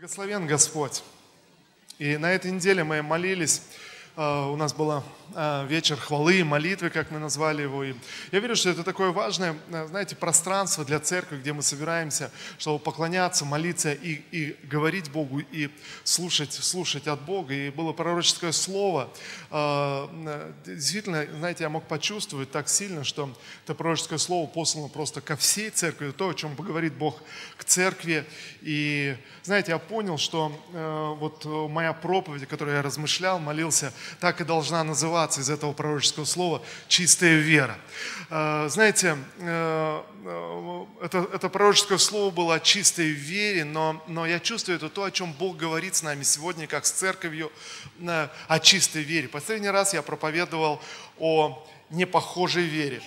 Благословен Господь. И на этой неделе мы молились у нас был а, вечер хвалы молитвы, как мы назвали его. И я верю, что это такое важное, а, знаете, пространство для церкви, где мы собираемся, чтобы поклоняться, молиться и, и говорить Богу, и слушать, слушать от Бога. И было пророческое слово. Действительно, знаете, я мог почувствовать так сильно, что это пророческое слово послано просто ко всей церкви, то, о чем говорит Бог к церкви. И, знаете, я понял, что вот моя проповедь, которую я размышлял, молился, так и должна называться из этого пророческого слова «чистая вера». Э, знаете, э, э, это, это пророческое слово было о чистой вере, но, но я чувствую, это то, о чем Бог говорит с нами сегодня, как с церковью, о чистой вере. Последний раз я проповедовал о непохожей вере.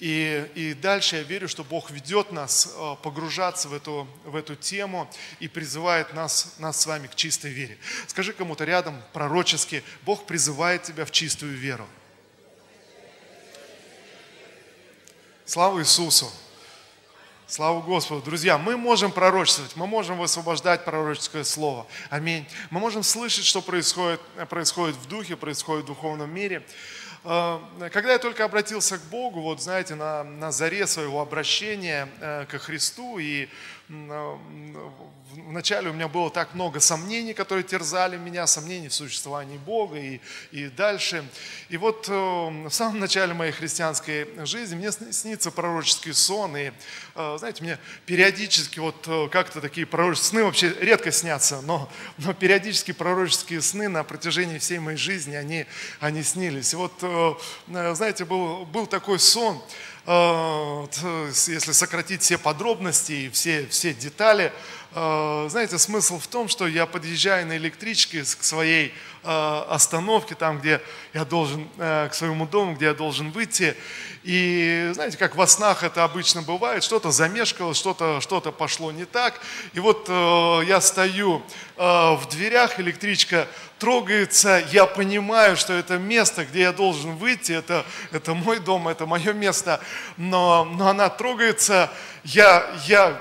И, и дальше я верю, что Бог ведет нас э, погружаться в эту, в эту тему и призывает нас, нас с вами к чистой вере. Скажи кому-то рядом пророчески, Бог призывает тебя в чистую веру. Слава Иисусу! Слава Господу. Друзья, мы можем пророчествовать, мы можем высвобождать пророческое слово. Аминь. Мы можем слышать, что происходит, происходит в духе, происходит в духовном мире. Э, когда я только обратился к Богу, вот знаете, на, на заре своего обращения э, ко Христу, и вначале у меня было так много сомнений, которые терзали меня, сомнений в существовании Бога и, и дальше. И вот в самом начале моей христианской жизни мне снится пророческий сон, и, знаете, мне периодически вот как-то такие пророческие сны вообще редко снятся, но, но периодически пророческие сны на протяжении всей моей жизни, они, они снились. И вот Э, знаете, был, был такой сон, э, если сократить все подробности и все, все детали, э, знаете, смысл в том, что я подъезжаю на электричке к своей остановке, там, где я должен, к своему дому, где я должен выйти, и знаете, как во снах это обычно бывает, что-то замешкалось, что-то что пошло не так. И вот э, я стою э, в дверях, электричка трогается, я понимаю, что это место, где я должен выйти, это, это мой дом, это мое место, но, но она трогается, я, я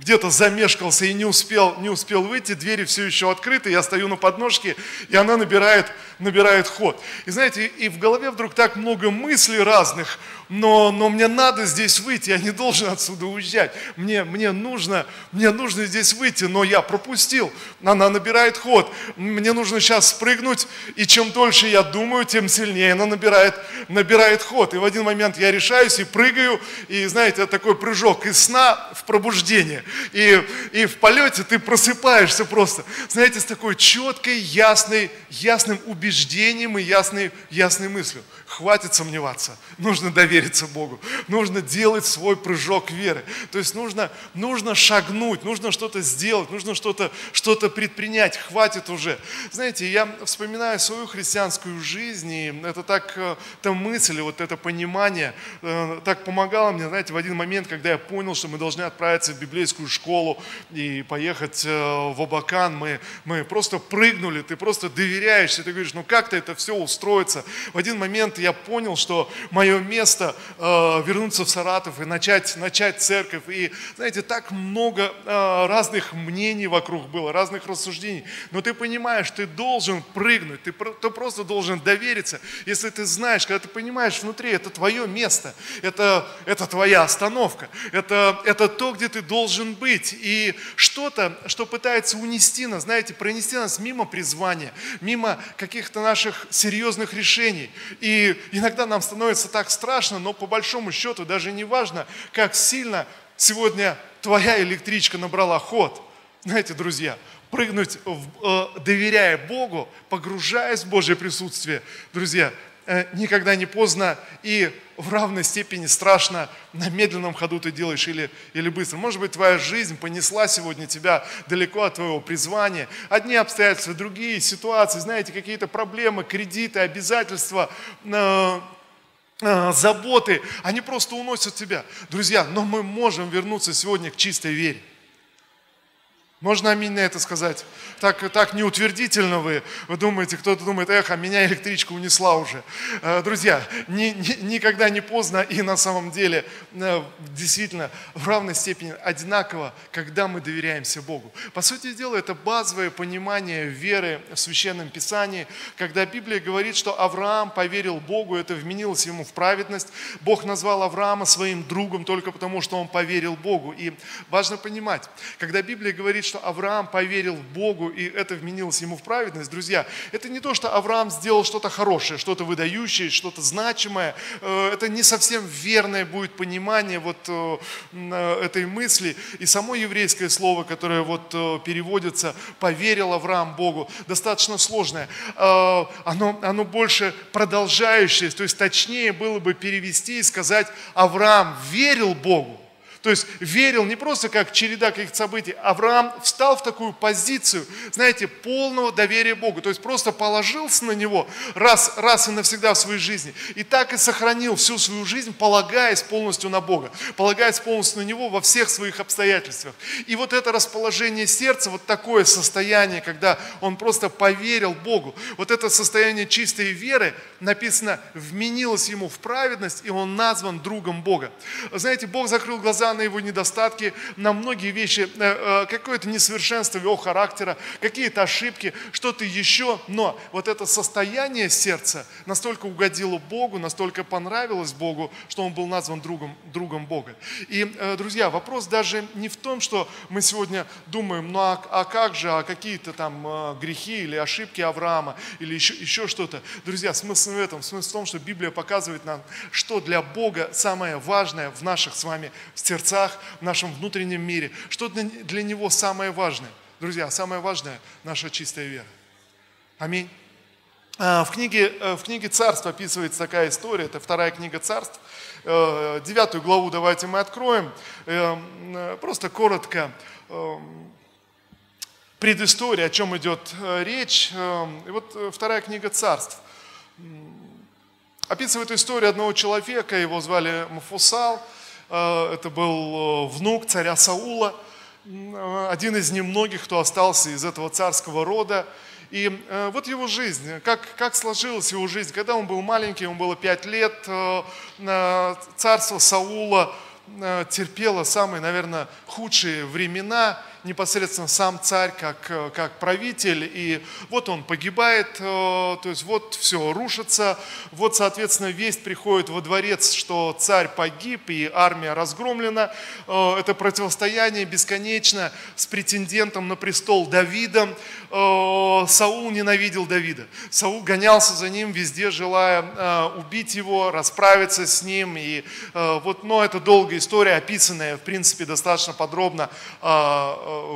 где-то замешкался и не успел, не успел выйти, двери все еще открыты, я стою на подножке, и она набирает, набирает ход. И знаете, и в голове вдруг так много мыслей разных, но, но мне надо здесь выйти, я не должен отсюда уезжать. Мне, мне, нужно, мне нужно здесь выйти, но я пропустил. Она набирает ход. Мне нужно сейчас спрыгнуть, и чем дольше я думаю, тем сильнее она набирает, набирает ход. И в один момент я решаюсь и прыгаю, и знаете, такой прыжок из сна в пробуждение. И, и в полете ты просыпаешься просто, знаете, с такой четкой, ясной, ясным убеждением и ясной, ясной мыслью. Хватит сомневаться, нужно довериться Богу, нужно делать свой прыжок веры. То есть нужно, нужно шагнуть, нужно что-то сделать, нужно что-то что предпринять, хватит уже. Знаете, я вспоминаю свою христианскую жизнь, и это так, э, эта мысль, вот это понимание э, так помогало мне, знаете, в один момент, когда я понял, что мы должны отправиться в библейскую школу и поехать э, в Абакан, мы, мы просто прыгнули, ты просто доверяешься, ты говоришь, ну как-то это все устроится. В один момент я понял, что мое место э, вернуться в Саратов и начать, начать церковь. И, знаете, так много э, разных мнений вокруг было, разных рассуждений. Но ты понимаешь, ты должен прыгнуть, ты, ты просто должен довериться. Если ты знаешь, когда ты понимаешь внутри, это твое место, это, это твоя остановка, это, это то, где ты должен быть. И что-то, что пытается унести нас, знаете, пронести нас мимо призвания, мимо каких-то наших серьезных решений. И иногда нам становится так страшно, но по большому счету даже не важно, как сильно сегодня твоя электричка набрала ход. Знаете, друзья, прыгнуть, в, э, доверяя Богу, погружаясь в Божье присутствие, друзья, Э, никогда не поздно и в равной степени страшно, на медленном ходу ты делаешь или, или быстро. Может быть, твоя жизнь понесла сегодня тебя далеко от твоего призвания. Одни обстоятельства, другие ситуации, знаете, какие-то проблемы, кредиты, обязательства, э, заботы, они просто уносят тебя. Друзья, но мы можем вернуться сегодня к чистой вере. Можно аминь на это сказать? Так, так неутвердительно вы, вы думаете, кто-то думает, эх, а меня электричка унесла уже. Э, друзья, ни, ни, никогда не поздно и на самом деле э, действительно в равной степени одинаково, когда мы доверяемся Богу. По сути дела, это базовое понимание веры в Священном Писании, когда Библия говорит, что Авраам поверил Богу, это вменилось ему в праведность. Бог назвал Авраама своим другом только потому, что он поверил Богу. И важно понимать, когда Библия говорит, что Авраам поверил в Богу, и это вменилось ему в праведность, друзья, это не то, что Авраам сделал что-то хорошее, что-то выдающее, что-то значимое. Э, это не совсем верное будет понимание вот э, э, этой мысли. И само еврейское слово, которое вот переводится «поверил Авраам Богу», достаточно сложное. Оно, оно больше продолжающее, то есть точнее было бы перевести и сказать «Авраам верил Богу». То есть верил не просто как череда каких-то событий. Авраам встал в такую позицию, знаете, полного доверия Богу. То есть просто положился на Него раз, раз и навсегда в своей жизни. И так и сохранил всю свою жизнь, полагаясь полностью на Бога. Полагаясь полностью на Него во всех своих обстоятельствах. И вот это расположение сердца, вот такое состояние, когда он просто поверил Богу. Вот это состояние чистой веры, написано, вменилось ему в праведность, и он назван другом Бога. Знаете, Бог закрыл глаза на его недостатки, на многие вещи, э, э, какое-то несовершенство его характера, какие-то ошибки, что-то еще. Но вот это состояние сердца настолько угодило Богу, настолько понравилось Богу, что он был назван другом, другом Бога. И, э, друзья, вопрос даже не в том, что мы сегодня думаем, ну а, а как же, а какие-то там грехи или ошибки Авраама, или еще, еще что-то. Друзья, смысл в этом, смысл в том, что Библия показывает нам, что для Бога самое важное в наших с вами сердцах сердцах, в нашем внутреннем мире. Что для Него самое важное? Друзья, самое важное – наша чистая вера. Аминь. А, в книге, э, в книге «Царств» описывается такая история, это вторая книга «Царств». Э, девятую главу давайте мы откроем. Э, просто коротко предыстория, о чем идет речь. И вот вторая книга «Царств» описывает историю одного человека, его звали Мафусал – это был э, внук царя Саула, один из немногих, кто остался из этого царского рода. И э, вот его жизнь, как, как сложилась его жизнь. Когда он был маленький, ему было пять лет, царство Саула терпело самые, наверное, худшие времена – непосредственно сам царь как, э, как правитель, и вот он погибает, э, то есть вот все рушится, вот, соответственно, весть приходит во дворец, что царь погиб и армия разгромлена. Э, это противостояние бесконечно с претендентом на престол Давидом. Саул ненавидел Давида. Саул гонялся за ним везде, желая убить его, расправиться с ним. И вот, но это долгая история, описанная, в принципе, достаточно подробно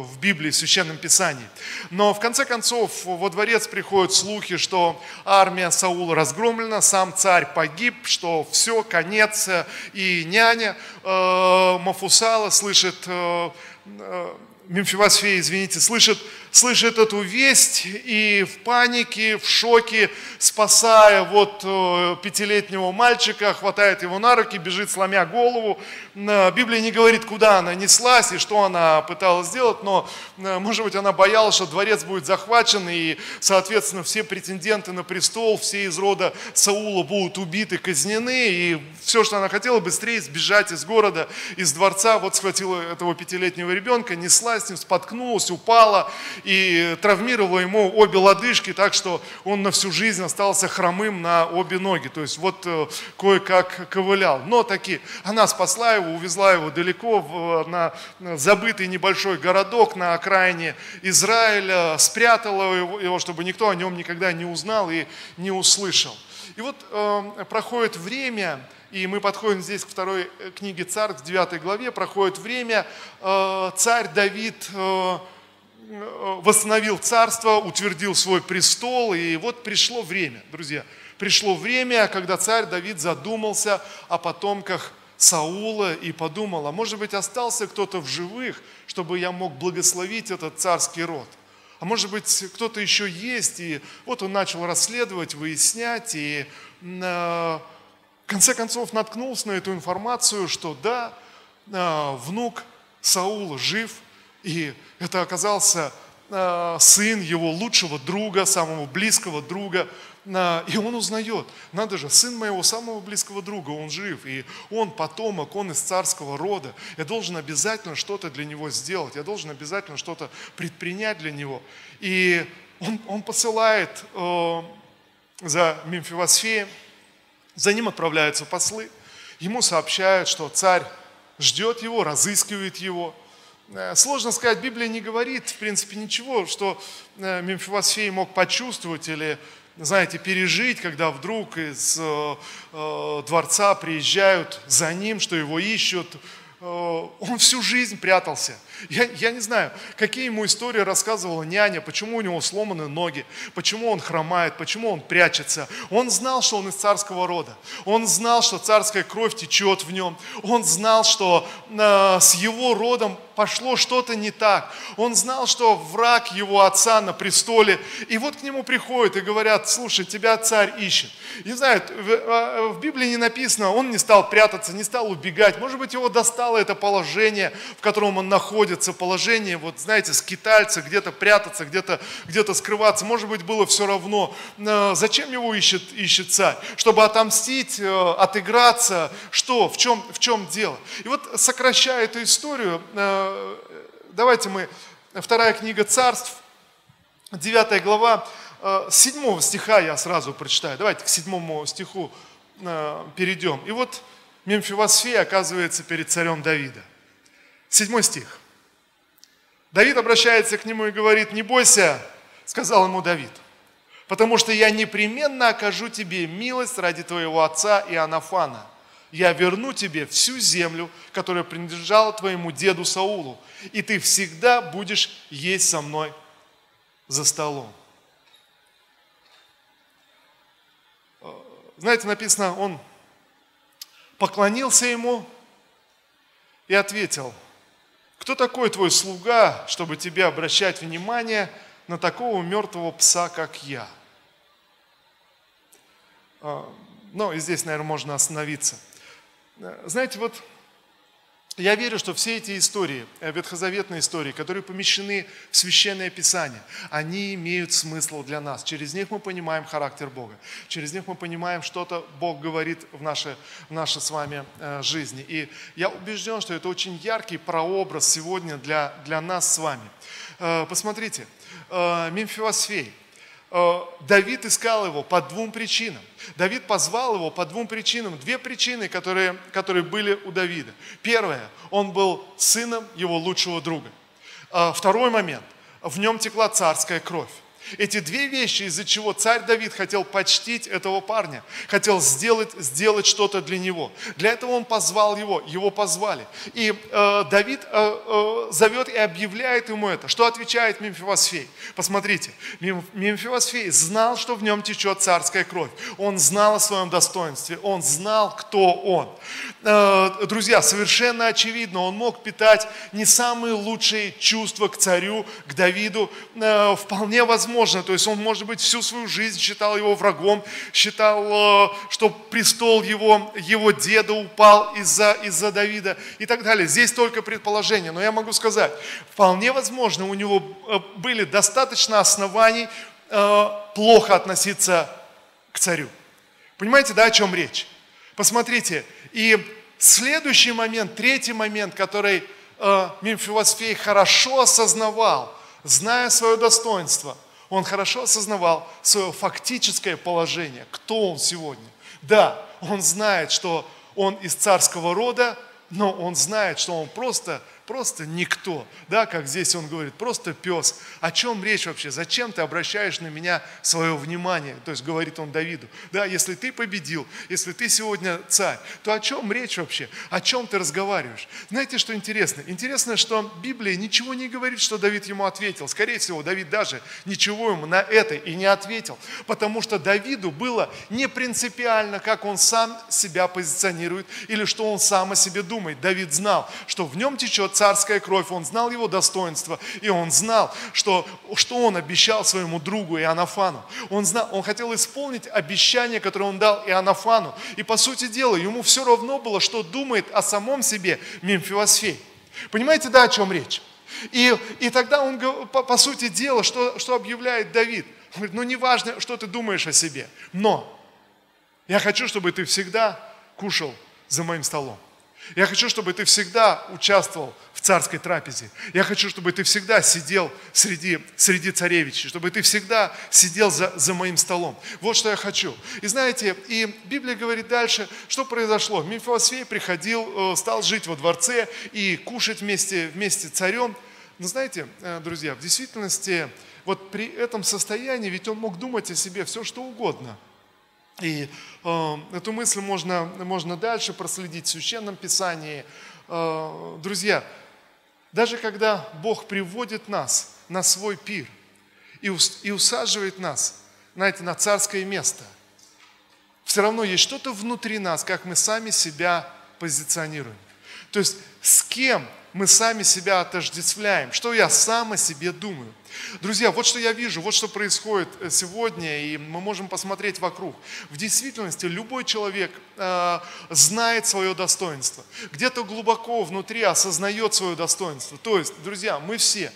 в Библии, в Священном Писании. Но в конце концов во дворец приходят слухи, что армия Саула разгромлена, сам царь погиб, что все, конец. И няня э, Мафусала слышит, э, э, Мемфивасфея, извините, слышит слышит эту весть и в панике, в шоке, спасая вот э, пятилетнего мальчика, хватает его на руки, бежит, сломя голову. Библия не говорит, куда она неслась и что она пыталась сделать, но, э, может быть, она боялась, что дворец будет захвачен, и, соответственно, все претенденты на престол, все из рода Саула будут убиты, казнены, и все, что она хотела, быстрее сбежать из города, из дворца, вот схватила этого пятилетнего ребенка, несла с ним, споткнулась, упала, и травмировала ему обе лодыжки, так что он на всю жизнь остался хромым на обе ноги. То есть вот э, кое-как ковылял. Но таки она спасла его, увезла его далеко в, на забытый небольшой городок на окраине Израиля, спрятала его, его, чтобы никто о нем никогда не узнал и не услышал. И вот э, проходит время, и мы подходим здесь к второй э, книге Царств, 9 главе, проходит время, э, царь Давид э, восстановил царство, утвердил свой престол, и вот пришло время, друзья, пришло время, когда царь Давид задумался о потомках Саула и подумал, а может быть остался кто-то в живых, чтобы я мог благословить этот царский род. А может быть кто-то еще есть, и вот он начал расследовать, выяснять, и в конце концов наткнулся на эту информацию, что да, внук Саула жив – И это оказался э, сын его лучшего друга, самого близкого друга. Э, и он узнает, надо же, сын моего самого близкого друга, он жив, и он потомок, он из царского рода. Я должен обязательно что-то для него сделать, я должен обязательно что-то предпринять для него. И он, он посылает э, за Мемфивосфеем, за ним отправляются послы, ему сообщают, что царь ждет его, разыскивает его. Э, сложно сказать, Библия не говорит, в принципе, ничего, что э, Мемфивосфей мог почувствовать или, знаете, пережить, когда вдруг из э, дворца приезжают за ним, что его ищут. Он всю жизнь прятался – я, я не знаю, какие ему истории рассказывала няня, почему у него сломаны ноги, почему он хромает, почему он прячется. Он знал, что он из царского рода. Он знал, что царская кровь течет в нем. Он знал, что э, с его родом пошло что-то не так. Он знал, что враг его отца на престоле. И вот к нему приходят и говорят, слушай, тебя царь ищет. Не знаю, в, а, в Библии не написано, он не стал прятаться, не стал убегать. Может быть, его достало это положение, в котором он находится находится положение, вот знаете, скитальца, где-то прятаться, где-то где скрываться, может быть, было все равно. Э, зачем его ищет, ищет царь? Чтобы отомстить, э, отыграться, что, в чем, в чем дело? И вот сокращая эту историю, э, давайте мы, вторая книга царств, 9 глава, 7 стиха я сразу прочитаю. Давайте к 7 стиху перейдем. И вот Мемфивосфей оказывается перед царем Давида. Седьмой стих. Давид обращается к нему и говорит, не бойся, сказал ему Давид, потому что я непременно окажу тебе милость ради твоего отца Иоаннафана. Я верну тебе всю землю, которая принадлежала твоему деду Саулу, и ты всегда будешь есть со мной за столом. Знаете, написано, он поклонился ему и ответил – кто такой твой слуга, чтобы тебе обращать внимание на такого мертвого пса, как я? А, ну, и здесь, наверное, можно остановиться. Знаете, вот я верю, что все эти истории, э, ветхозаветные истории, которые помещены в Священное Писание, они имеют смысл для нас. Через них мы понимаем характер Бога. Через них мы понимаем, что-то Бог говорит в нашей, в нашей с вами э, жизни. И я убежден, что это очень яркий прообраз сегодня для, для нас с вами. Э, посмотрите, Э, Давид искал его по двум причинам. Давид позвал его по двум причинам. Две причины, которые, которые были у Давида. Первое, он был сыном его лучшего друга. Э, второй момент, в нем текла царская кровь. Эти две вещи, из-за чего царь Давид хотел почтить этого парня, хотел сделать, сделать что-то для него. Для этого он позвал его, его позвали. И э, Давид э, э, зовет и объявляет ему это. Что отвечает Мемфивосфей? Посмотрите, Мемфивосфей знал, что в нем течет царская кровь. Он знал о своем достоинстве, он знал, кто он. Э, друзья, совершенно очевидно, он мог питать не самые лучшие чувства к царю, к Давиду. Э, вполне возможно, возможно. То есть он, может быть, всю свою жизнь считал его врагом, считал, э, что престол его, его деда упал из-за из Давида и так далее. Здесь только предположение. Но я могу сказать, вполне возможно, у него э, были достаточно оснований э, плохо относиться к царю. Понимаете, да, о чем речь? Посмотрите, и следующий момент, третий момент, который э, Мемфивосфей хорошо осознавал, зная свое достоинство – он хорошо осознавал свое фактическое положение, кто он сегодня. Да, он знает, что он из царского рода, но он знает, что он просто просто никто, да, как здесь он говорит, просто пес. О чем речь вообще? Зачем ты обращаешь на меня свое внимание? То есть говорит он Давиду, да, если ты победил, если ты сегодня царь, то о чем речь вообще? О чем ты разговариваешь? Знаете, что интересно? Интересно, что Библия ничего не говорит, что Давид ему ответил. Скорее всего, Давид даже ничего ему на это и не ответил, потому что Давиду было не принципиально, как он сам себя позиционирует или что он сам о себе думает. Давид знал, что в нем течет царская кровь, он знал его достоинство, и он знал, что, что он обещал своему другу Иоаннафану. Он, знал, он хотел исполнить обещание, которое он дал Иоаннафану. И по сути дела, ему все равно было, что думает о самом себе Мемфиосфей. Понимаете, да, о чем речь? И, и тогда он, по, по сути дела, что, что объявляет Давид? Он говорит, ну не важно, что ты думаешь о себе, но я хочу, чтобы ты всегда кушал за моим столом. Я хочу, чтобы ты всегда участвовал в царской трапезе. Я хочу, чтобы ты всегда сидел среди, среди царевичей, чтобы ты всегда сидел за, за моим столом. Вот что я хочу. И знаете, и Библия говорит дальше, что произошло. Мефиосфей приходил, э, стал жить во дворце и кушать вместе, вместе царем. Но знаете, э, друзья, в действительности, вот при этом состоянии, ведь он мог думать о себе все, что угодно – и э, эту мысль можно, можно дальше проследить в Священном Писании. Э, друзья, даже когда Бог приводит нас на свой пир и, ус, и усаживает нас, знаете, на царское место, все равно есть что-то внутри нас, как мы сами себя позиционируем. То есть с кем мы сами себя отождествляем, что я сам о себе думаю. Друзья, вот что я вижу, вот что происходит э, сегодня, и мы можем посмотреть вокруг. В действительности любой человек э, знает свое достоинство, где-то глубоко внутри осознает свое достоинство. То есть, друзья, мы все,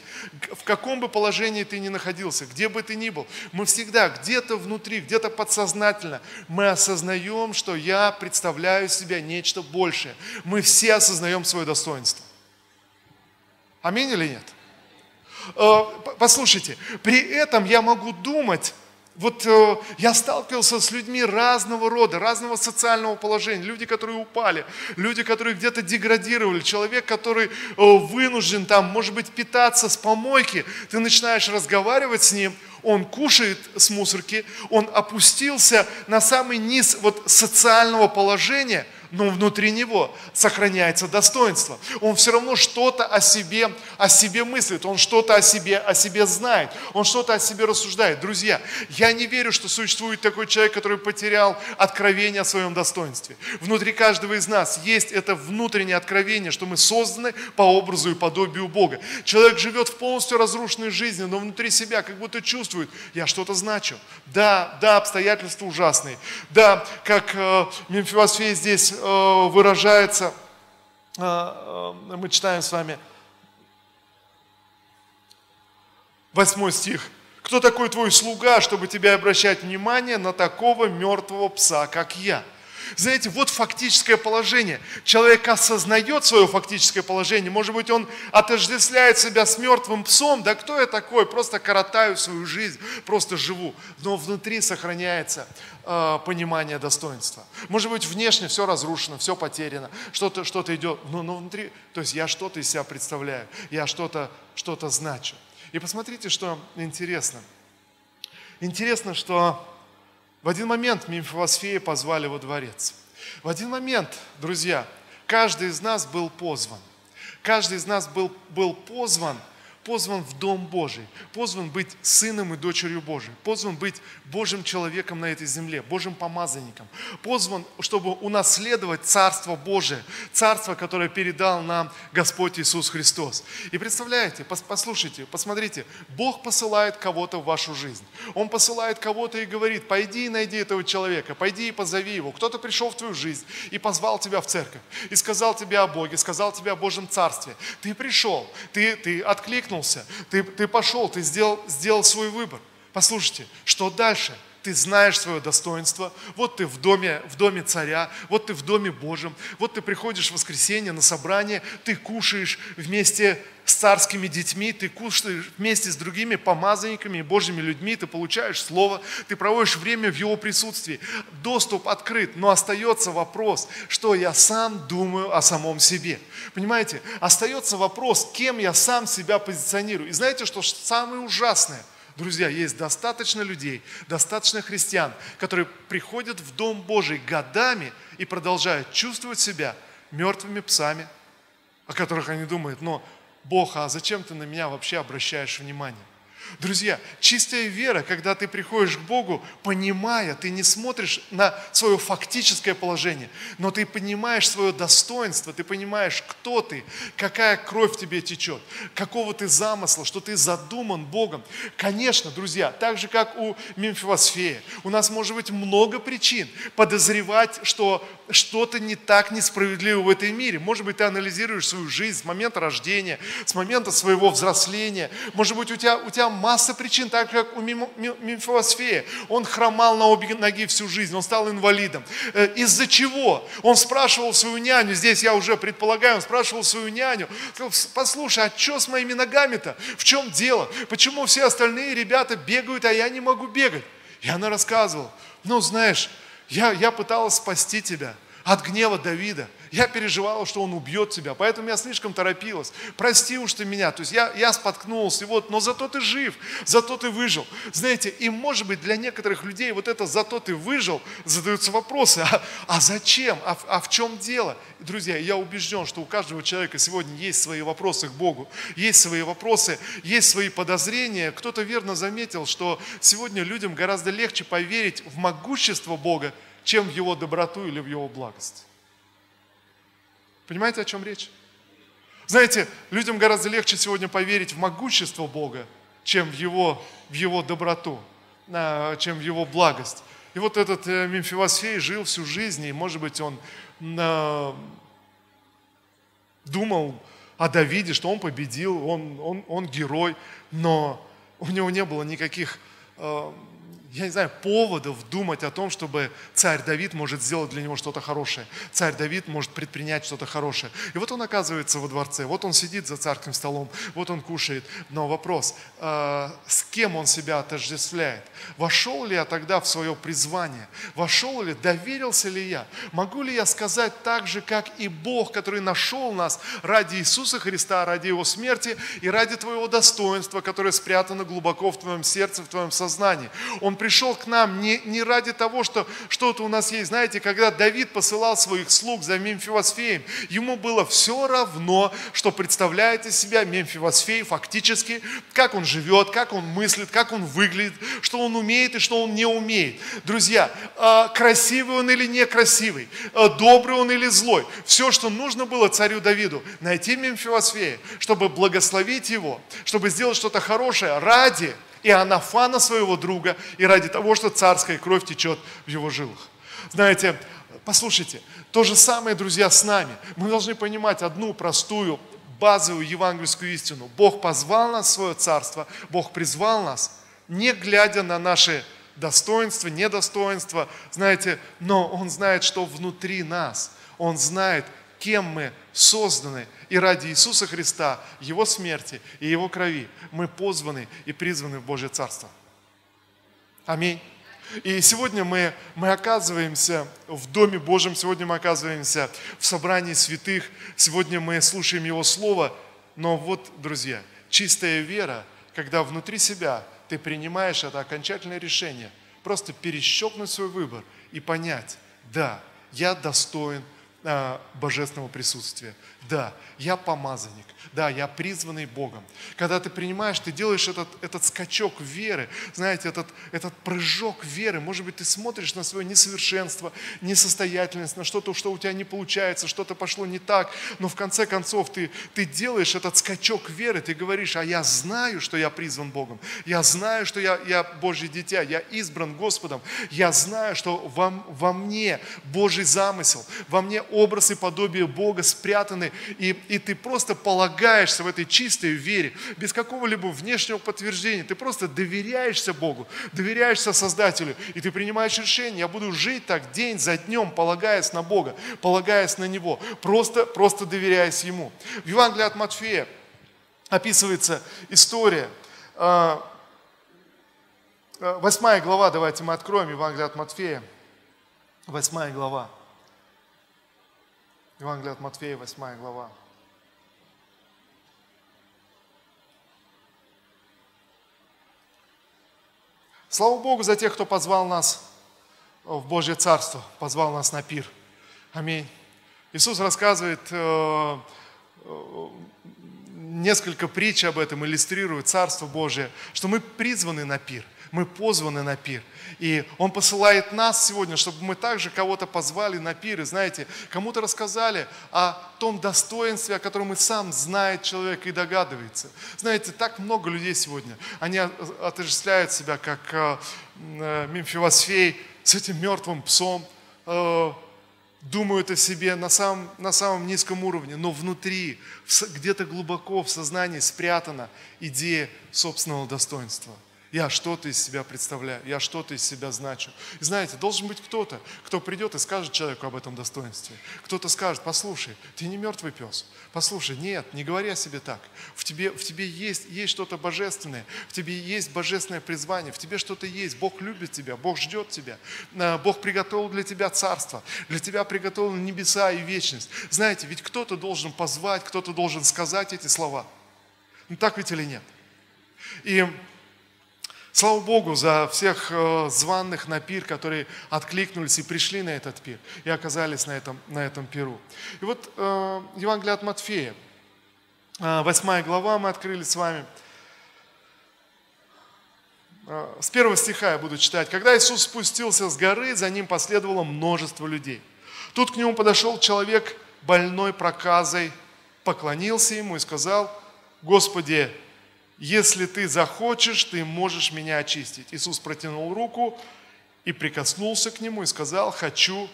в каком бы положении ты ни находился, где бы ты ни был, мы всегда где-то внутри, где-то подсознательно, мы осознаем, что я представляю себя нечто большее. Мы все осознаем свое достоинство. Аминь или нет? Э, послушайте, при этом я могу думать, вот э, я сталкивался с людьми разного рода, разного социального положения. Люди, которые упали, люди, которые где-то деградировали, человек, который э, вынужден там, может быть, питаться с помойки. Ты начинаешь разговаривать с ним, он кушает с мусорки, он опустился на самый низ вот социального положения – но внутри него сохраняется достоинство. Он все равно что-то о себе, о себе мыслит, он что-то о себе, о себе знает, он что-то о себе рассуждает. Друзья, я не верю, что существует такой человек, который потерял откровение о своем достоинстве. Внутри каждого из нас есть это внутреннее откровение, что мы созданы по образу и подобию Бога. Человек живет в полностью разрушенной жизни, но внутри себя как будто чувствует, я что-то значу. Да, да, обстоятельства ужасные. Да, как э, Мемфиосфей здесь Э, выражается, э, э, мы читаем с вами восьмой стих. Кто такой твой слуга, чтобы тебе обращать внимание на такого мертвого пса, как я? Знаете, вот фактическое положение. Человек осознает свое фактическое положение. Может быть, он отождествляет себя с мертвым псом. Да кто я такой? Просто коротаю свою жизнь, просто живу. Но внутри сохраняется э, понимание достоинства. Может быть, внешне все разрушено, все потеряно, что-то что идет. Но, но внутри, то есть я что-то из себя представляю, я что-то что значу. И посмотрите, что интересно. Интересно, что в один момент Мимфосфея позвали во дворец. В один момент, друзья, каждый из нас был позван. Каждый из нас был, был позван – позван в Дом Божий, позван быть сыном и дочерью Божией, позван быть Божьим человеком на этой земле, Божьим помазанником, позван, чтобы унаследовать Царство Божие, Царство, которое передал нам Господь Иисус Христос. И представляете, послушайте, посмотрите, Бог посылает кого-то в вашу жизнь. Он посылает кого-то и говорит, пойди и найди этого человека, пойди и позови его. Кто-то пришел в твою жизнь и позвал тебя в церковь, и сказал тебе о Боге, сказал тебе о Божьем Царстве. Ты пришел, ты, ты откликнулся, откликнулся, ты, ты пошел, ты сделал, сделал свой выбор. Послушайте, что дальше? Ты знаешь свое достоинство, вот ты в доме, в доме царя, вот ты в доме Божьем, вот ты приходишь в воскресенье на собрание, ты кушаешь вместе с царскими детьми, ты кушаешь вместе с другими помазанниками и Божьими людьми, ты получаешь слово, ты проводишь время в его присутствии. Доступ открыт, но остается вопрос, что я сам думаю о самом себе. Понимаете, остается вопрос, кем я сам себя позиционирую. И знаете, что самое ужасное – Друзья, есть достаточно людей, достаточно христиан, которые приходят в Дом Божий годами и продолжают чувствовать себя мертвыми псами, о которых они думают, но Бог, а зачем ты на меня вообще обращаешь внимание? Друзья, чистая вера, когда ты приходишь к Богу, понимая, ты не смотришь на свое фактическое положение, но ты понимаешь свое достоинство, ты понимаешь, кто ты, какая кровь тебе течет, какого ты замысла, что ты задуман Богом. Конечно, друзья, так же, как у Мемфивосфея, у нас может быть много причин подозревать, что что-то не так несправедливо в этом мире. Может быть, ты анализируешь свою жизнь с момента рождения, с момента своего взросления. Может быть, у тебя, у тебя масса причин, так как у Мимфосфея. Он хромал на обе ноги всю жизнь, он стал инвалидом. Э, из-за чего? Он спрашивал свою няню, здесь я уже предполагаю, он спрашивал свою няню, послушай, а что с моими ногами-то? В чем дело? Почему все остальные ребята бегают, а я не могу бегать? И она рассказывала, ну знаешь, я, я пыталась спасти тебя от гнева Давида. Я переживала, что он убьет тебя, поэтому я слишком торопилась. Прости уж ты меня. То есть я, я споткнулся, и вот, но зато ты жив, зато ты выжил. Знаете, и может быть для некоторых людей вот это «зато ты выжил» задаются вопросы, а, а зачем, а, а в чем дело? Друзья, я убежден, что у каждого человека сегодня есть свои вопросы к Богу, есть свои вопросы, есть свои подозрения. Кто-то верно заметил, что сегодня людям гораздо легче поверить в могущество Бога, чем в Его доброту или в Его благость. Понимаете, о чем речь? Знаете, людям гораздо легче сегодня поверить в могущество Бога, чем в Его, в его доброту, чем в Его благость. И вот этот э, Мемфивосфей жил всю жизнь, и, может быть, он думал о Давиде, что он победил, он, он, он герой, но у него не было никаких э, я не знаю, поводов думать о том, чтобы царь Давид может сделать для него что-то хорошее. Царь Давид может предпринять что-то хорошее. И вот он оказывается во дворце, вот он сидит за царским столом, вот он кушает. Но вопрос, э, с кем он себя отождествляет? Вошел ли я тогда в свое призвание? Вошел ли, доверился ли я? Могу ли я сказать так же, как и Бог, который нашел нас ради Иисуса Христа, ради Его смерти и ради Твоего достоинства, которое спрятано глубоко в Твоем сердце, в Твоем сознании? Он пришел к нам не, не ради того, что что-то у нас есть. Знаете, когда Давид посылал своих слуг за Мемфивосфеем, ему было все равно, что представляет из себя Мемфивосфей фактически, как он живет, как он мыслит, как он выглядит, что он умеет и что он не умеет. Друзья, а, красивый он или некрасивый, а, добрый он или злой, все, что нужно было царю Давиду, найти Мемфивосфея, чтобы благословить его, чтобы сделать что-то хорошее ради и Анафана своего друга, и ради того, что царская кровь течет в его жилах. Знаете, послушайте, то же самое, друзья, с нами. Мы должны понимать одну простую, базовую евангельскую истину. Бог позвал нас в свое царство, Бог призвал нас, не глядя на наши достоинства, недостоинства, знаете, но Он знает, что внутри нас. Он знает, кем мы созданы. И ради Иисуса Христа, Его смерти и Его крови мы позваны и призваны в Божье Царство. Аминь. И сегодня мы, мы оказываемся в Доме Божьем, сегодня мы оказываемся в собрании святых, сегодня мы слушаем Его Слово. Но вот, друзья, чистая вера, когда внутри себя ты принимаешь это окончательное решение, просто перещелкнуть свой выбор и понять, да, я достоин божественного присутствия. Да, я помазанник. Да, я призванный Богом. Когда ты принимаешь, ты делаешь этот, этот скачок веры, знаете, этот, этот прыжок веры. Может быть, ты смотришь на свое несовершенство, несостоятельность, на что-то, что у тебя не получается, что-то пошло не так. Но в конце концов ты, ты делаешь этот скачок веры, ты говоришь, а я знаю, что я призван Богом. Я знаю, что я, я Божье дитя, я избран Господом. Я знаю, что во, во мне Божий замысел, во мне образ и подобие Бога спрятаны, и, и ты просто полагаешься в этой чистой вере, без какого-либо внешнего подтверждения. Ты просто доверяешься Богу, доверяешься Создателю, и ты принимаешь решение, я буду жить так день за днем, полагаясь на Бога, полагаясь на Него, просто, просто доверяясь Ему. В Евангелии от Матфея описывается история, а, а, Восьмая глава, давайте мы откроем Евангелие от Матфея. Восьмая глава. Евангелие от Матфея, 8 глава. Слава Богу за тех, кто позвал нас в Божье Царство, позвал нас на пир. Аминь. Иисус рассказывает, э, э, несколько притч об этом иллюстрируют Царство Божие, что мы призваны на пир, мы позваны на пир. И Он посылает нас сегодня, чтобы мы также кого-то позвали на пир. И знаете, кому-то рассказали о том достоинстве, о котором и сам знает человек и догадывается. Знаете, так много людей сегодня, они отождествляют себя как э, э, Мемфивосфей с этим мертвым псом, э, думают о себе на самом, на самом низком уровне, но внутри, где-то глубоко в сознании спрятана идея собственного достоинства – я что-то из себя представляю, я что-то из себя значу. И знаете, должен быть кто-то, кто придет и скажет человеку об этом достоинстве. Кто-то скажет, послушай, ты не мертвый пес. Послушай, нет, не говори о себе так. В тебе, в тебе есть, есть что-то божественное, в тебе есть божественное призвание, в тебе что-то есть. Бог любит тебя, Бог ждет тебя. А, Бог приготовил для тебя царство, для тебя приготовил небеса и вечность. Знаете, ведь кто-то должен позвать, кто-то должен сказать эти слова. Ну так ведь или нет? И Слава Богу за всех э, званных на пир, которые откликнулись и пришли на этот пир, и оказались на этом, на этом пиру. И вот э, Евангелие от Матфея, э, 8 глава мы открыли с вами. Э, с первого стиха я буду читать. «Когда Иисус спустился с горы, за ним последовало множество людей. Тут к нему подошел человек больной проказой, поклонился ему и сказал, «Господи, если ты захочешь, ты можешь меня очистить. Иисус протянул руку и прикоснулся к нему и сказал, хочу,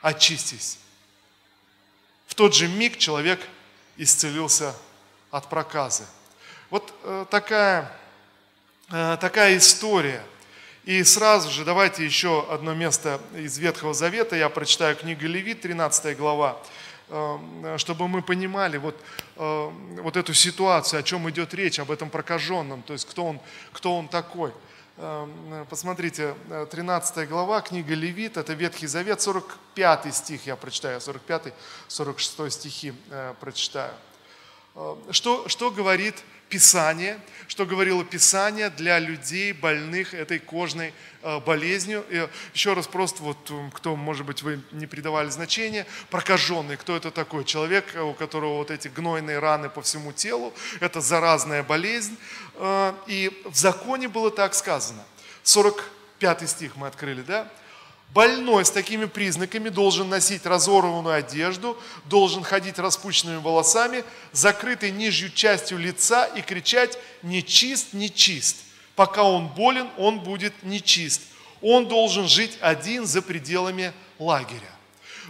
очистись. В тот же миг человек исцелился от проказы. Вот э, такая, э, такая история. И сразу же давайте еще одно место из Ветхого Завета. Я прочитаю книгу Левит, 13 глава. Эм, чтобы мы понимали вот, эм, вот эту ситуацию, о чем идет речь, об этом прокаженном, то есть кто он, кто он такой. Эм, посмотрите, 13 глава, книга Левит, это Ветхий Завет, 45 стих я прочитаю, 45-46 стихи э, прочитаю. Что, что говорит Писание, что говорило Писание для людей, больных этой кожной э, болезнью. И еще раз просто, вот, кто, может быть, вы не придавали значения, прокаженный, кто это такой? Человек, у которого вот эти гнойные раны по всему телу, это заразная болезнь. Э, и в законе было так сказано. 45 стих мы открыли, да? Больной с такими признаками должен носить разорванную одежду, должен ходить распущенными волосами, закрытой нижней частью лица и кричать «нечист, нечист». Пока он болен, он будет нечист. Он должен жить один за пределами лагеря.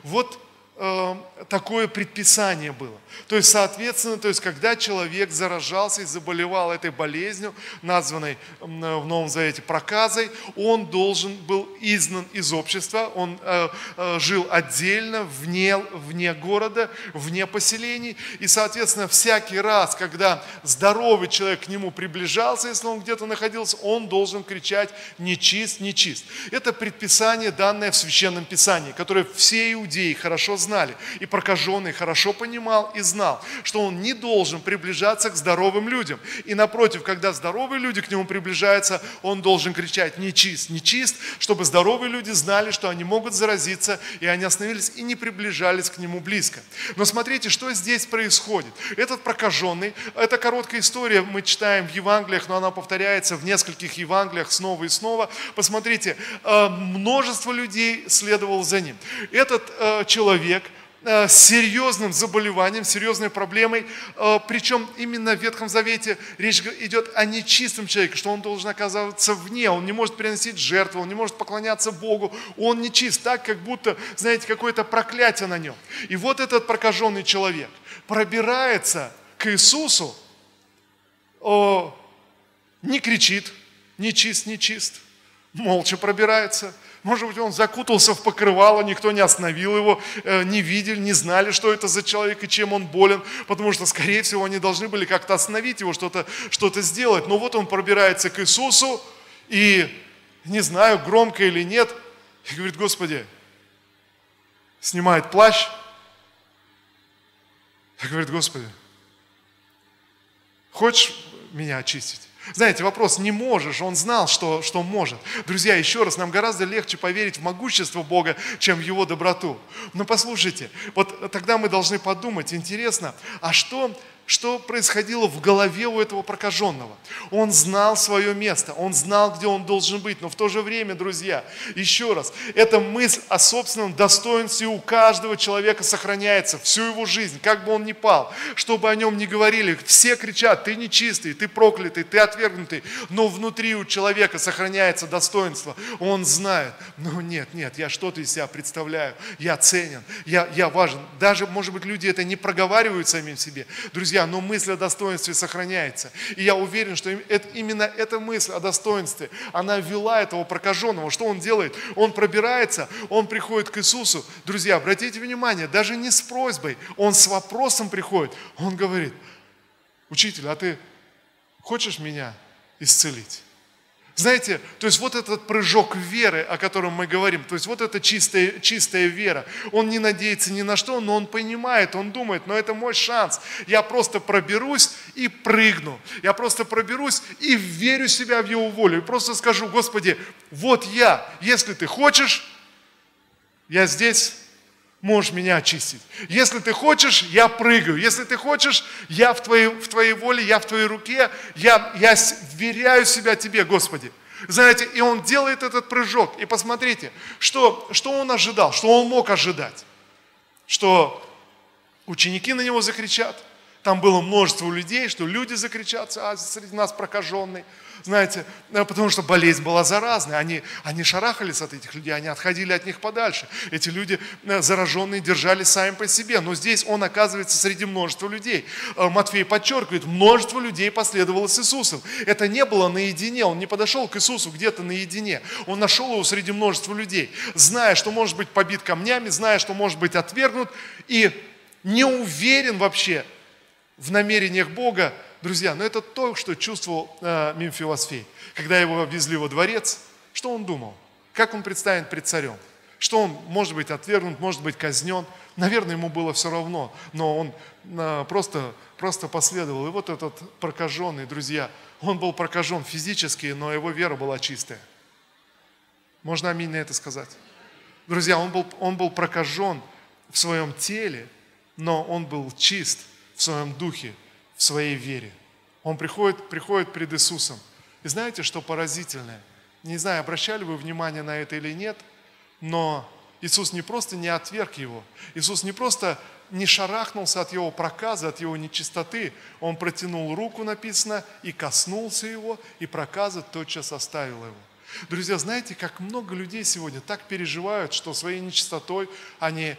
Вот э, такое предписание было. То есть, соответственно, то есть, когда человек заражался и заболевал этой болезнью, названной в Новом Завете проказой, он должен был изгнан из общества, он э, э, жил отдельно, вне, вне города, вне поселений. И, соответственно, всякий раз, когда здоровый человек к нему приближался, если он где-то находился, он должен кричать «нечист, нечист». Это предписание, данное в Священном Писании, которое все иудеи хорошо знали. И прокаженный хорошо понимал и знал, что он не должен приближаться к здоровым людям. И напротив, когда здоровые люди к нему приближаются, он должен кричать «нечист, нечист», чтобы здоровые люди знали, что они могут заразиться, и они остановились и не приближались к нему близко. Но смотрите, что здесь происходит. Этот прокаженный, это короткая история, мы читаем в Евангелиях, но она повторяется в нескольких Евангелиях снова и снова. Посмотрите, э, множество людей следовало за ним. Этот э, человек – серьезным заболеванием, серьезной проблемой. Э, Причем именно в Ветхом Завете речь идет о нечистом человеке, что он должен оказываться вне, он не может приносить жертву, он не может поклоняться Богу, он нечист, так как будто, знаете, какое-то проклятие на нем. И вот этот прокаженный человек пробирается к Иисусу, не кричит, нечист, нечист, молча пробирается – может быть, он закутался в покрывало, никто не остановил его, э, не видели, не знали, что это за человек и чем он болен, потому что, скорее всего, они должны были как-то остановить его, что-то что сделать. Но вот он пробирается к Иисусу и, не знаю, громко или нет, и говорит, Господи, снимает плащ, и говорит, Господи, хочешь меня очистить? Знаете, вопрос «не можешь», он знал, что, что может. Друзья, еще раз, нам гораздо легче поверить в могущество Бога, чем в Его доброту. Но послушайте, вот тогда мы должны подумать, интересно, а что что происходило в голове у этого прокаженного. Он знал свое место, он знал, где он должен быть, но в то же время, друзья, еще раз, эта мысль о собственном достоинстве у каждого человека сохраняется всю его жизнь, как бы он ни пал, чтобы о нем не говорили. Все кричат, ты нечистый, ты проклятый, ты отвергнутый, но внутри у человека сохраняется достоинство. Он знает, ну нет, нет, я что-то из себя представляю, я ценен, я, я важен. Даже, может быть, люди это не проговаривают самим себе. Друзья, друзья, но мысль о достоинстве сохраняется. И я уверен, что именно эта мысль о достоинстве, она вела этого прокаженного. Что он делает? Он пробирается, он приходит к Иисусу. Друзья, обратите внимание, даже не с просьбой, он с вопросом приходит. Он говорит, учитель, а ты хочешь меня исцелить? Знаете, то есть вот этот прыжок веры, о котором мы говорим, то есть вот эта чистая, чистая вера, он не надеется ни на что, но он понимает, он думает, но это мой шанс, я просто проберусь и прыгну, я просто проберусь и верю себя в его волю, и просто скажу, Господи, вот я, если ты хочешь, я здесь, можешь меня очистить. Если ты хочешь, я прыгаю. Если ты хочешь, я в твоей, в твоей воле, я в твоей руке, я, я вверяю себя тебе, Господи. Знаете, и он делает этот прыжок. И посмотрите, что, что он ожидал, что он мог ожидать. Что ученики на него закричат, там было множество людей, что люди закричат, а среди нас прокаженный знаете, э, потому что болезнь была заразной. Они, они шарахались от этих людей, они отходили от них подальше. Эти люди э, зараженные держались сами по себе. Но здесь он оказывается среди множества людей. Э, Матфей подчеркивает, множество людей последовало с Иисусом. Это не было наедине, он не подошел к Иисусу где-то наедине. Он нашел его среди множества людей, зная, что может быть побит камнями, зная, что может быть отвергнут, и не уверен вообще в намерениях Бога, Друзья, но это то, что чувствовал э, Мимфилосфей. Когда его везли во дворец, что он думал? Как он предстанет пред царем? Что он может быть отвергнут, может быть казнен? Наверное, ему было все равно, но он э, просто, просто последовал. И вот этот прокаженный, друзья, он был прокажен физически, но его вера была чистая. Можно аминь на это сказать? Друзья, он был, он был прокажен в своем теле, но он был чист в своем духе, в своей вере. Он приходит, приходит пред Иисусом. И знаете, что поразительное? Не знаю, обращали вы внимание на это или нет, но Иисус не просто не отверг его, Иисус не просто не шарахнулся от его проказа, от его нечистоты, он протянул руку, написано, и коснулся его, и проказа тотчас оставил его. Друзья, знаете, как много людей сегодня так переживают, что своей нечистотой они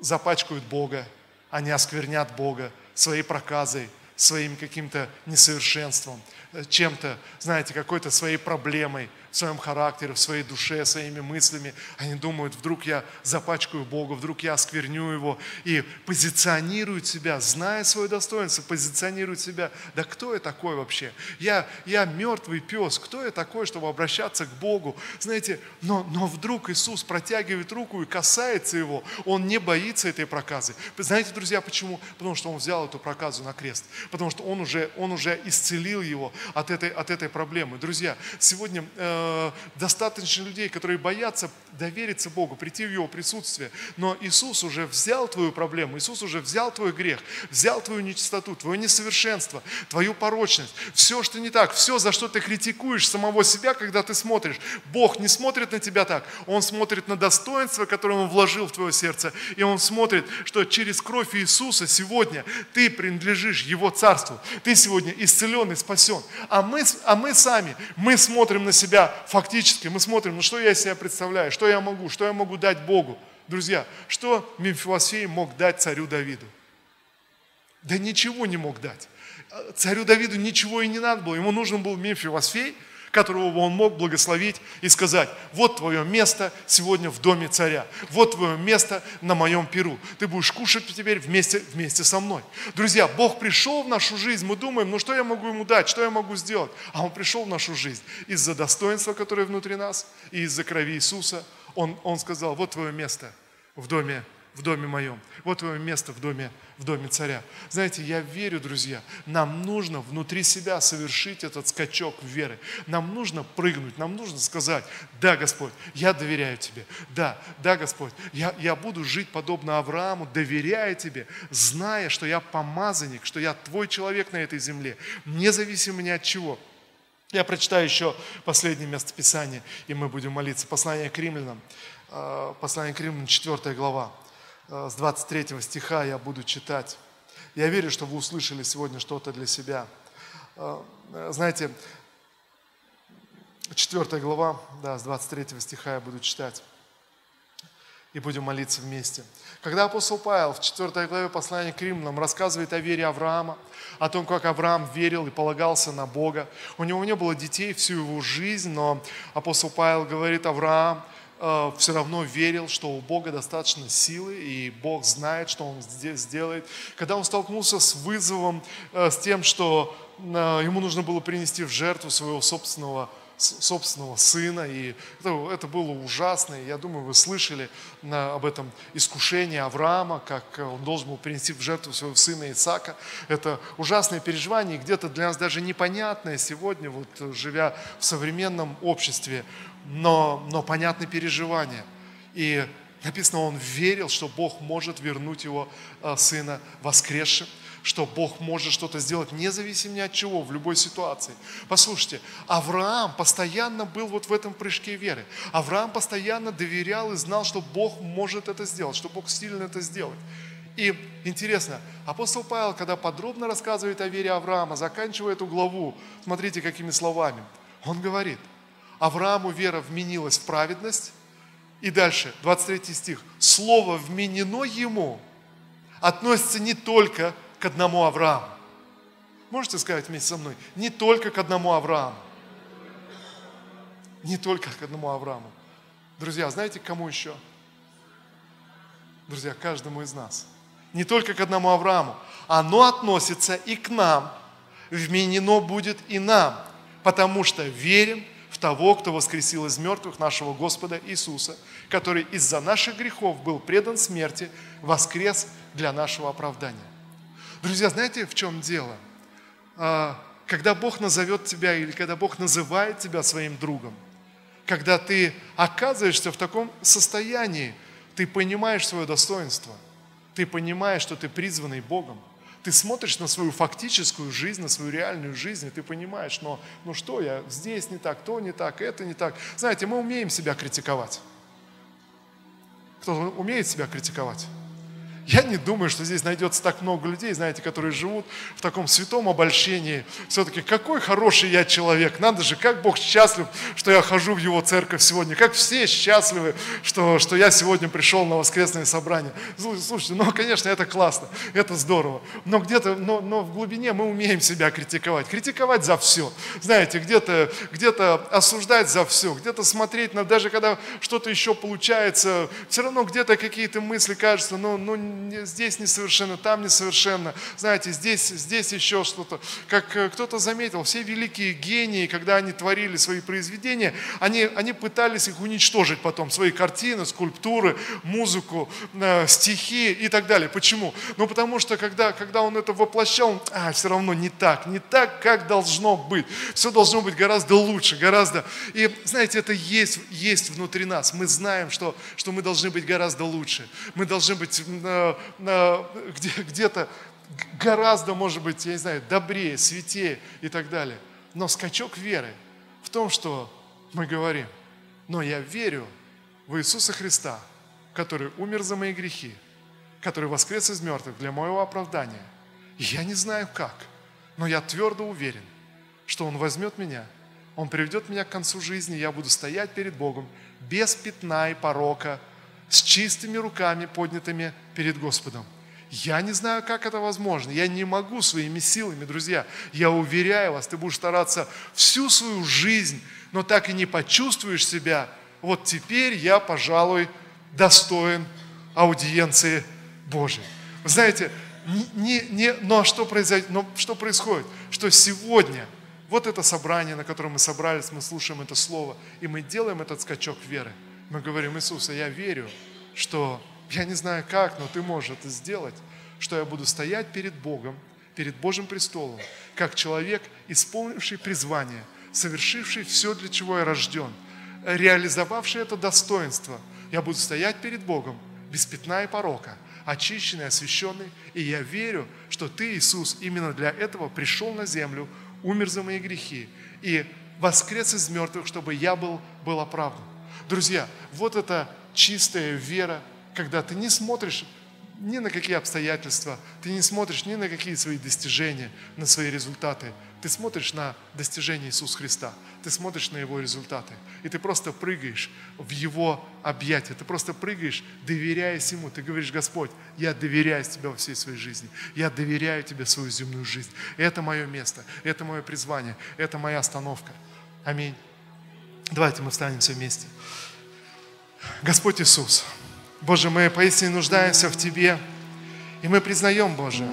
запачкают Бога, они осквернят Бога, своей проказой, своим каким-то несовершенством, э, чем-то, знаете, какой-то своей проблемой – в своем характере, в своей душе, своими мыслями. Они думают, вдруг я запачкаю Бога, вдруг я оскверню Его. И позиционируют себя, зная свое достоинство, позиционируют себя. Да кто я такой вообще? Я, я мертвый пес. Кто я такой, чтобы обращаться к Богу? Знаете, но, но вдруг Иисус протягивает руку и касается его. Он не боится этой проказы. Знаете, друзья, почему? Потому что Он взял эту проказу на крест. Потому что Он уже, он уже исцелил его от этой, от этой проблемы. Друзья, сегодня э, Э, достаточно людей, которые боятся довериться Богу, прийти в Его присутствие. Но Иисус уже взял твою проблему, Иисус уже взял твой грех, взял твою нечистоту, твое несовершенство, твою порочность, все, что не так, все, за что ты критикуешь самого себя, когда ты смотришь. Бог не смотрит на тебя так, Он смотрит на достоинство, которое Он вложил в твое сердце, и Он смотрит, что через кровь Иисуса сегодня ты принадлежишь Его Царству, ты сегодня исцелен и спасен. А мы, а мы сами, мы смотрим на себя фактически мы смотрим, ну что я из себя представляю, что я могу, что я могу дать Богу. Друзья, что Мемфилосфей мог дать царю Давиду? Да ничего не мог дать. Царю Давиду ничего и не надо было. Ему нужен был Мемфилосфей – которого он мог благословить и сказать, вот твое место сегодня в доме царя, вот твое место на моем перу. Ты будешь кушать теперь вместе, вместе со мной. Друзья, Бог пришел в нашу жизнь, мы думаем, ну что я могу ему дать, что я могу сделать? А Он пришел в нашу жизнь из-за достоинства, которое внутри нас, и из-за крови Иисуса. Он, он сказал, вот твое место в доме в доме моем. Вот твое место в доме, в доме царя. Знаете, я верю, друзья, нам нужно внутри себя совершить этот скачок веры. Нам нужно прыгнуть, нам нужно сказать, да, Господь, я доверяю Тебе. Да, да, Господь, я, я буду жить подобно Аврааму, доверяя Тебе, зная, что я помазанник, что я Твой человек на этой земле, независимо ни от чего. Я прочитаю еще последнее местописание, и мы будем молиться. Послание к римлянам, э, послание к римлянам, 4 глава. Э, с 23 стиха я буду читать. Я верю, что вы услышали сегодня что-то для себя. Э, знаете, 4 глава, да, с 23 стиха я буду читать. И будем молиться вместе. Когда апостол Павел в 4 главе послания к римлянам рассказывает о вере Авраама, о том, как Авраам верил и полагался на Бога. У него не было детей всю его жизнь, но апостол Павел говорит, Авраам э, все равно верил, что у Бога достаточно силы, и Бог знает, что Он здесь сделает. Когда он столкнулся с вызовом, э, с тем, что э, ему нужно было принести в жертву своего собственного собственного сына, и это, это было ужасно. И я думаю, вы слышали на, об этом искушении Авраама, как он должен был принести в жертву своего сына Исаака. Это ужасное переживание, где-то для нас даже непонятное сегодня, вот, живя в современном обществе, но, но понятное переживание. И написано, он верил, что Бог может вернуть его а, сына воскресшим что Бог может что-то сделать независимо ни от чего, в любой ситуации. Послушайте, Авраам постоянно был вот в этом прыжке веры. Авраам постоянно доверял и знал, что Бог может это сделать, что Бог сильно это сделает. И интересно, апостол Павел, когда подробно рассказывает о вере Авраама, заканчивая эту главу, смотрите, какими словами. Он говорит, Аврааму вера вменилась в праведность, и дальше, 23 стих, слово вменено ему относится не только к одному Аврааму. Можете сказать вместе со мной? Не только к одному Аврааму. Не только к одному Аврааму. Друзья, знаете, к кому еще? Друзья, каждому из нас. Не только к одному Аврааму. Оно относится и к нам. Вменено будет и нам. Потому что верим в того, кто воскресил из мертвых нашего Господа Иисуса, который из-за наших грехов был предан смерти, воскрес для нашего оправдания. Друзья, знаете, в чем дело? А, когда Бог назовет тебя или когда Бог называет тебя своим другом, когда ты оказываешься в таком состоянии, ты понимаешь свое достоинство, ты понимаешь, что ты призванный Богом, ты смотришь на свою фактическую жизнь, на свою реальную жизнь, и ты понимаешь, но ну что я, здесь не так, то не так, это не так. Знаете, мы умеем себя критиковать. Кто умеет себя критиковать? Я не думаю, что здесь найдется так много людей, знаете, которые живут в таком святом обольщении. Все-таки какой хороший я человек. Надо же, как Бог счастлив, что я хожу в Его церковь сегодня. Как все счастливы, что, что я сегодня пришел на воскресное собрание. Слушайте, ну, конечно, это классно, это здорово. Но где-то, но, но в глубине мы умеем себя критиковать. Критиковать за все. Знаете, где-то где осуждать за все, где-то смотреть на, даже когда что-то еще получается, все равно где-то какие-то мысли кажутся, ну, ну здесь несовершенно, там несовершенно. Знаете, здесь, здесь еще что-то. Как э, кто-то заметил, все великие гении, когда они творили свои произведения, они, они пытались их уничтожить потом, свои картины, скульптуры, музыку, э, стихи и так далее. Почему? Ну, потому что когда, когда он это воплощал, а, все равно не так, не так, как должно быть. Все должно быть гораздо лучше, гораздо... И, знаете, это есть, есть внутри нас. Мы знаем, что, что мы должны быть гораздо лучше. Мы должны быть э, где-то гораздо, может быть, я не знаю, добрее, святее и так далее. Но скачок веры в том, что мы говорим, но я верю в Иисуса Христа, который умер за мои грехи, который воскрес из мертвых для моего оправдания. я не знаю как, но я твердо уверен, что Он возьмет меня, Он приведет меня к концу жизни, я буду стоять перед Богом без пятна и порока – с чистыми руками, поднятыми перед Господом. Я не знаю, как это возможно. Я не могу своими силами, друзья. Я уверяю вас, ты будешь стараться всю свою жизнь, но так и не почувствуешь себя. Вот теперь я, пожалуй, достоин аудиенции Божией. Вы знаете, не, не, но, что произойдет, но что происходит? Что сегодня вот это собрание, на котором мы собрались, мы слушаем это слово, и мы делаем этот скачок веры – мы говорим, Иисус, я верю, что я не знаю как, но Ты можешь это сделать, что я буду стоять перед Богом, перед Божьим престолом, как человек, исполнивший призвание, совершивший все, для чего я рожден, реализовавший это достоинство. Я буду стоять перед Богом без пятна и порока, очищенный, освященный, и я верю, что Ты, Иисус, именно для этого пришел на землю, умер за мои грехи и воскрес из мертвых, чтобы я был, был оправдан. Друзья, вот это чистая вера, когда ты не смотришь ни на какие обстоятельства, ты не смотришь ни на какие свои достижения, на свои результаты. Ты смотришь на достижения Иисуса Христа, ты смотришь на Его результаты, и ты просто прыгаешь в Его объятия, ты просто прыгаешь, доверяясь Ему. Ты говоришь, Господь, я доверяю Тебе во всей своей жизни, я доверяю Тебе свою земную жизнь. Это мое место, это мое призвание, это моя остановка. Аминь. Давайте мы встанем все вместе. Господь Иисус, Боже, мы поистине нуждаемся в Тебе, и мы признаем, Боже,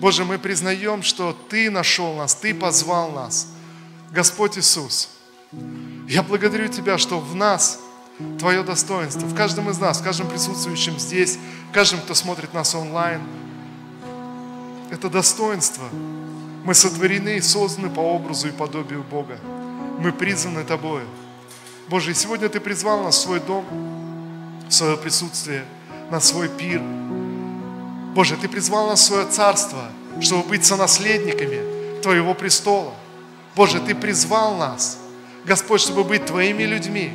Боже, мы признаем, что Ты нашел нас, Ты позвал нас. Господь Иисус, я благодарю Тебя, что в нас Твое достоинство, в каждом из нас, в каждом присутствующем здесь, в каждом, кто смотрит нас онлайн. Это достоинство. Мы сотворены и созданы по образу и подобию Бога. Мы призваны Тобою. Боже, и сегодня Ты призвал нас в свой дом, в свое присутствие, на свой пир. Боже, Ты призвал нас в свое царство, чтобы быть сонаследниками Твоего престола. Боже, Ты призвал нас, Господь, чтобы быть Твоими людьми.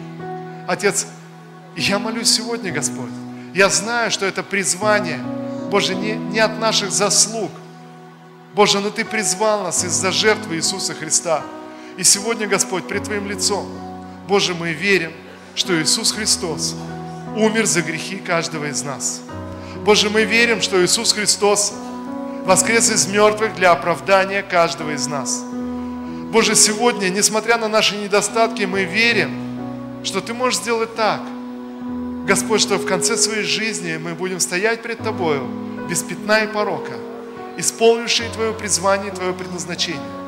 Отец, я молюсь сегодня, Господь. Я знаю, что это призвание, Боже, не, не от наших заслуг. Боже, но Ты призвал нас из-за жертвы Иисуса Христа. И сегодня, Господь, пред Твоим лицом, Боже, мы верим, что Иисус Христос умер за грехи каждого из нас. Боже, мы верим, что Иисус Христос воскрес из мертвых для оправдания каждого из нас. Боже, сегодня, несмотря на наши недостатки, мы верим, что Ты можешь сделать так, Господь, что в конце своей жизни мы будем стоять пред Тобою без пятна и порока, исполнившие Твое призвание и Твое предназначение.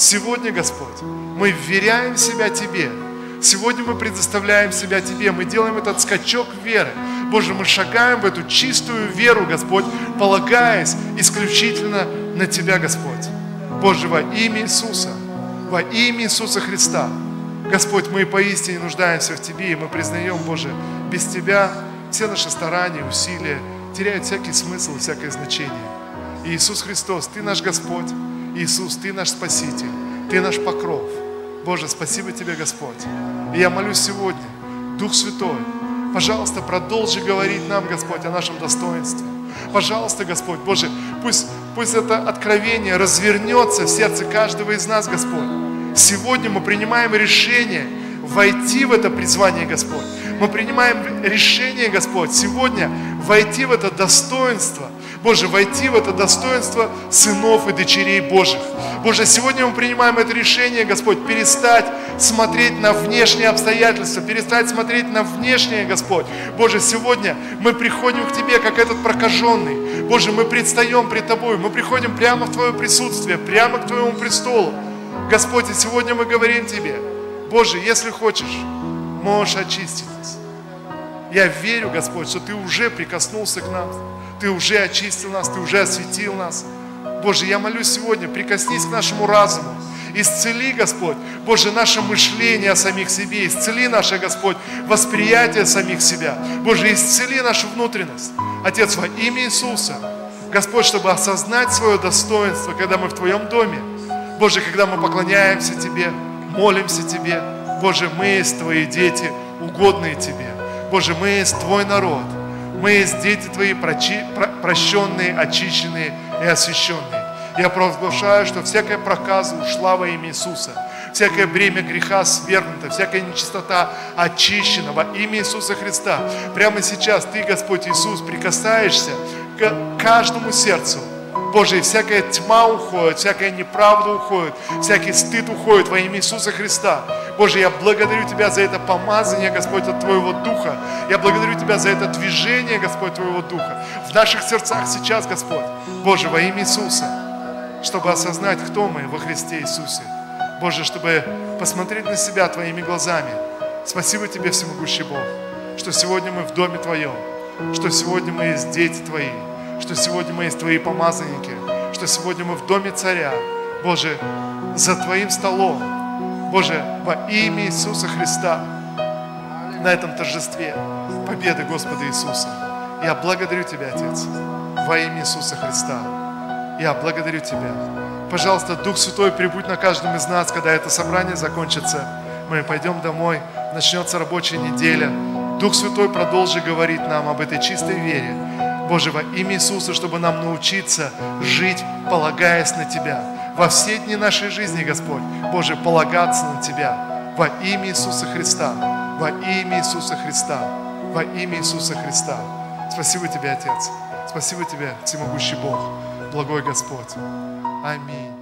Сегодня, Господь, мы вверяем себя Тебе – Сегодня мы предоставляем себя Тебе, мы делаем этот скачок веры. Боже, мы шагаем в эту чистую веру, Господь, полагаясь исключительно на Тебя, Господь. Боже, во имя Иисуса, во имя Иисуса Христа, Господь, мы поистине нуждаемся в Тебе, и мы признаем, Боже, без Тебя все наши старания, усилия теряют всякий смысл всякое значение. И Иисус Христос, Ты наш Господь, Иисус, Ты наш Спаситель, Ты наш покров – Боже, спасибо Тебе, Господь. И я молюсь сегодня, Дух Святой, пожалуйста, продолжи говорить нам, Господь, о нашем достоинстве. Пожалуйста, Господь, Боже, пусть, пусть это откровение развернется в сердце каждого из нас, Господь. Сегодня мы принимаем решение войти в это призвание, Господь. Мы принимаем решение, Господь, сегодня войти в это достоинство – Боже, войти в это достоинство сынов и дочерей Божьих. Боже, сегодня мы принимаем это решение, Господь, перестать смотреть на внешние обстоятельства, перестать смотреть на внешнее, Господь. Боже, сегодня мы приходим к Тебе, как этот прокаженный. Боже, мы предстаем пред Тобой, мы приходим прямо в Твое присутствие, прямо к Твоему престолу. Господь, и сегодня мы говорим Тебе, Боже, если хочешь, можешь очистить нас. Я верю, Господь, что Ты уже прикоснулся к нам. Ты уже очистил нас, Ты уже осветил нас. Боже, я молюсь сегодня, прикоснись к нашему разуму. Исцели, Господь, Боже, наше мышление о самих себе. Исцели наше, Господь, восприятие самих себя. Боже, исцели нашу внутренность. Отец, во имя Иисуса, Господь, чтобы осознать свое достоинство, когда мы в Твоем доме. Боже, когда мы поклоняемся Тебе, молимся Тебе. Боже, мы есть Твои дети, угодные Тебе. Боже, мы есть Твой народ. Мы есть дети Твои, прощенные, очищенные и освященные. Я провозглашаю, что всякая проказа ушла во имя Иисуса. Всякое бремя греха свергнуто, всякая нечистота очищена во имя Иисуса Христа. Прямо сейчас Ты, Господь Иисус, прикасаешься к каждому сердцу, Боже, и всякая тьма уходит, всякая неправда уходит, всякий стыд уходит во имя Иисуса Христа. Боже, я благодарю Тебя за это помазание, Господь, от Твоего Духа. Я благодарю Тебя за это движение, Господь, Твоего Духа. В наших сердцах сейчас, Господь, Боже, во имя Иисуса, чтобы осознать, кто мы во Христе Иисусе. Боже, чтобы посмотреть на себя Твоими глазами. Спасибо Тебе, всемогущий Бог, что сегодня мы в Доме Твоем. что сегодня мы есть дети Твои, что сегодня мы есть Твои помазанники, что сегодня мы в доме царя, Боже, за Твоим столом, Боже, во имя Иисуса Христа, на этом торжестве победы Господа Иисуса. Я благодарю Тебя, Отец, во имя Иисуса Христа. Я благодарю Тебя. Пожалуйста, Дух Святой, прибудь на каждом из нас, когда это собрание закончится. Мы пойдем домой, начнется рабочая неделя. Дух Святой продолжи говорить нам об этой чистой вере. Боже, во имя Иисуса, чтобы нам научиться жить, полагаясь на Тебя. Во все дни нашей жизни, Господь, Боже, полагаться на Тебя. Во имя Иисуса Христа. Во имя Иисуса Христа. Во имя Иисуса Христа. Спасибо Тебе, Отец. Спасибо Тебе, всемогущий Бог, благой Господь. Аминь.